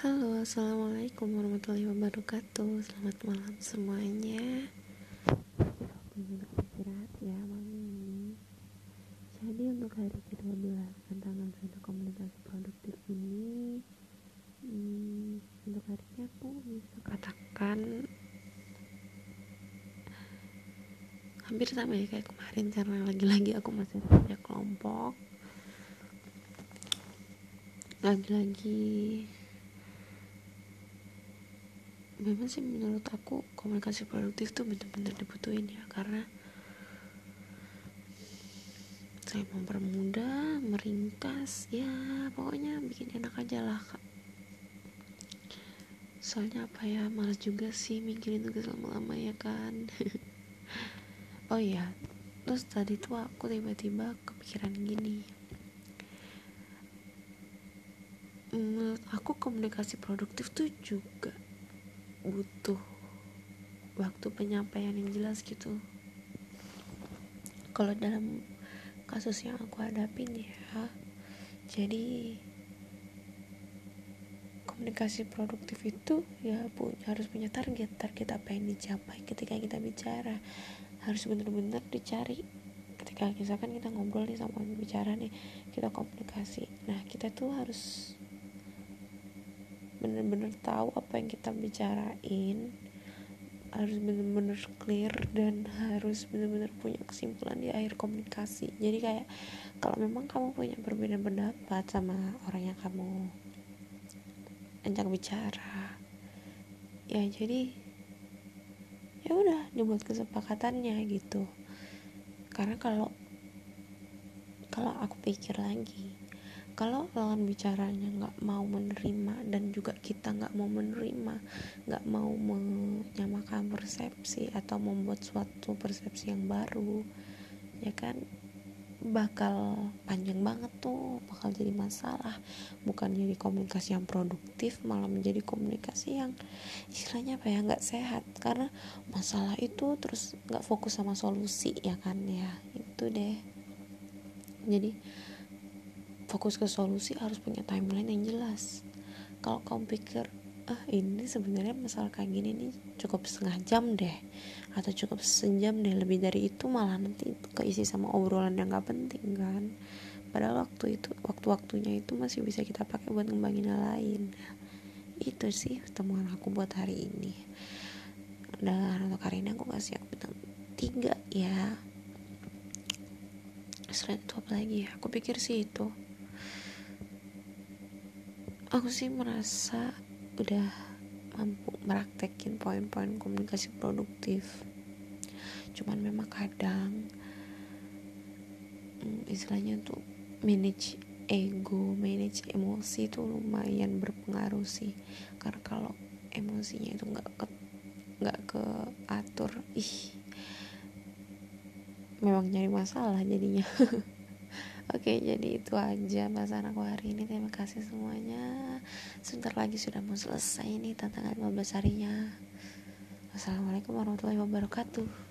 Halo, assalamualaikum warahmatullahi wabarakatuh. Selamat malam semuanya. Istirahat ya malam ini. Jadi untuk hari ke-12 tantangan zona komunikasi produktif ini, hmm, untuk hari ini aku bisa katakan hampir sama ya kayak kemarin karena lagi-lagi aku masih kerja kelompok lagi-lagi memang sih menurut aku komunikasi produktif tuh bener-bener dibutuhin ya karena saya mempermudah meringkas ya pokoknya bikin enak aja lah kak. Soalnya apa ya malas juga sih mikirin tugas lama-lama ya kan? Oh iya terus tadi tuh aku tiba-tiba kepikiran gini. Menurut aku komunikasi produktif tuh juga butuh waktu penyampaian yang jelas gitu. Kalau dalam kasus yang aku hadapin ya jadi komunikasi produktif itu ya bu, harus punya target. Target apa yang dicapai ketika kita bicara. Harus benar-benar dicari. Ketika misalkan kita ngobrol nih sama bicara nih kita komunikasi. Nah kita tuh harus bener-bener tahu apa yang kita bicarain harus bener-bener clear dan harus bener-bener punya kesimpulan di akhir komunikasi. Jadi kayak kalau memang kamu punya perbedaan pendapat sama orang yang kamu ajak bicara ya jadi ya udah dibuat kesepakatannya gitu. Karena kalau kalau aku pikir lagi kalau lawan bicaranya nggak mau menerima dan juga kita nggak mau menerima nggak mau menyamakan persepsi atau membuat suatu persepsi yang baru ya kan bakal panjang banget tuh bakal jadi masalah. Bukan jadi komunikasi yang produktif malah menjadi komunikasi yang istilahnya apa ya nggak sehat. Karena masalah itu terus nggak fokus sama solusi ya kan ya. Itu deh. Jadi fokus ke solusi harus punya timeline yang jelas. Kalau kamu pikir ah ini sebenarnya masalah kayak gini nih cukup setengah jam deh atau cukup sejam deh lebih dari itu malah nanti keisi sama obrolan yang gak penting kan? Padahal waktu itu waktu-waktunya itu masih bisa kita pakai buat ngembangin hal lain. Itu sih temuan aku buat hari ini. Dan untuk hari ini aku kasih aku bintang tiga ya. Selain itu apa lagi ya? Aku pikir sih itu aku sih merasa udah mampu meraktekin poin-poin komunikasi produktif. Cuman memang kadang hmm, istilahnya tuh manage ego manage emosi itu lumayan berpengaruh sih. Karena kalau emosinya itu nggak ke nggak ke atur ih memang nyari masalah jadinya Oke jadi itu aja bahasan aku hari ini. Terima kasih semuanya. Sebentar lagi sudah mau selesai nih tantangan 15 harinya. Wassalamualaikum warahmatullahi wabarakatuh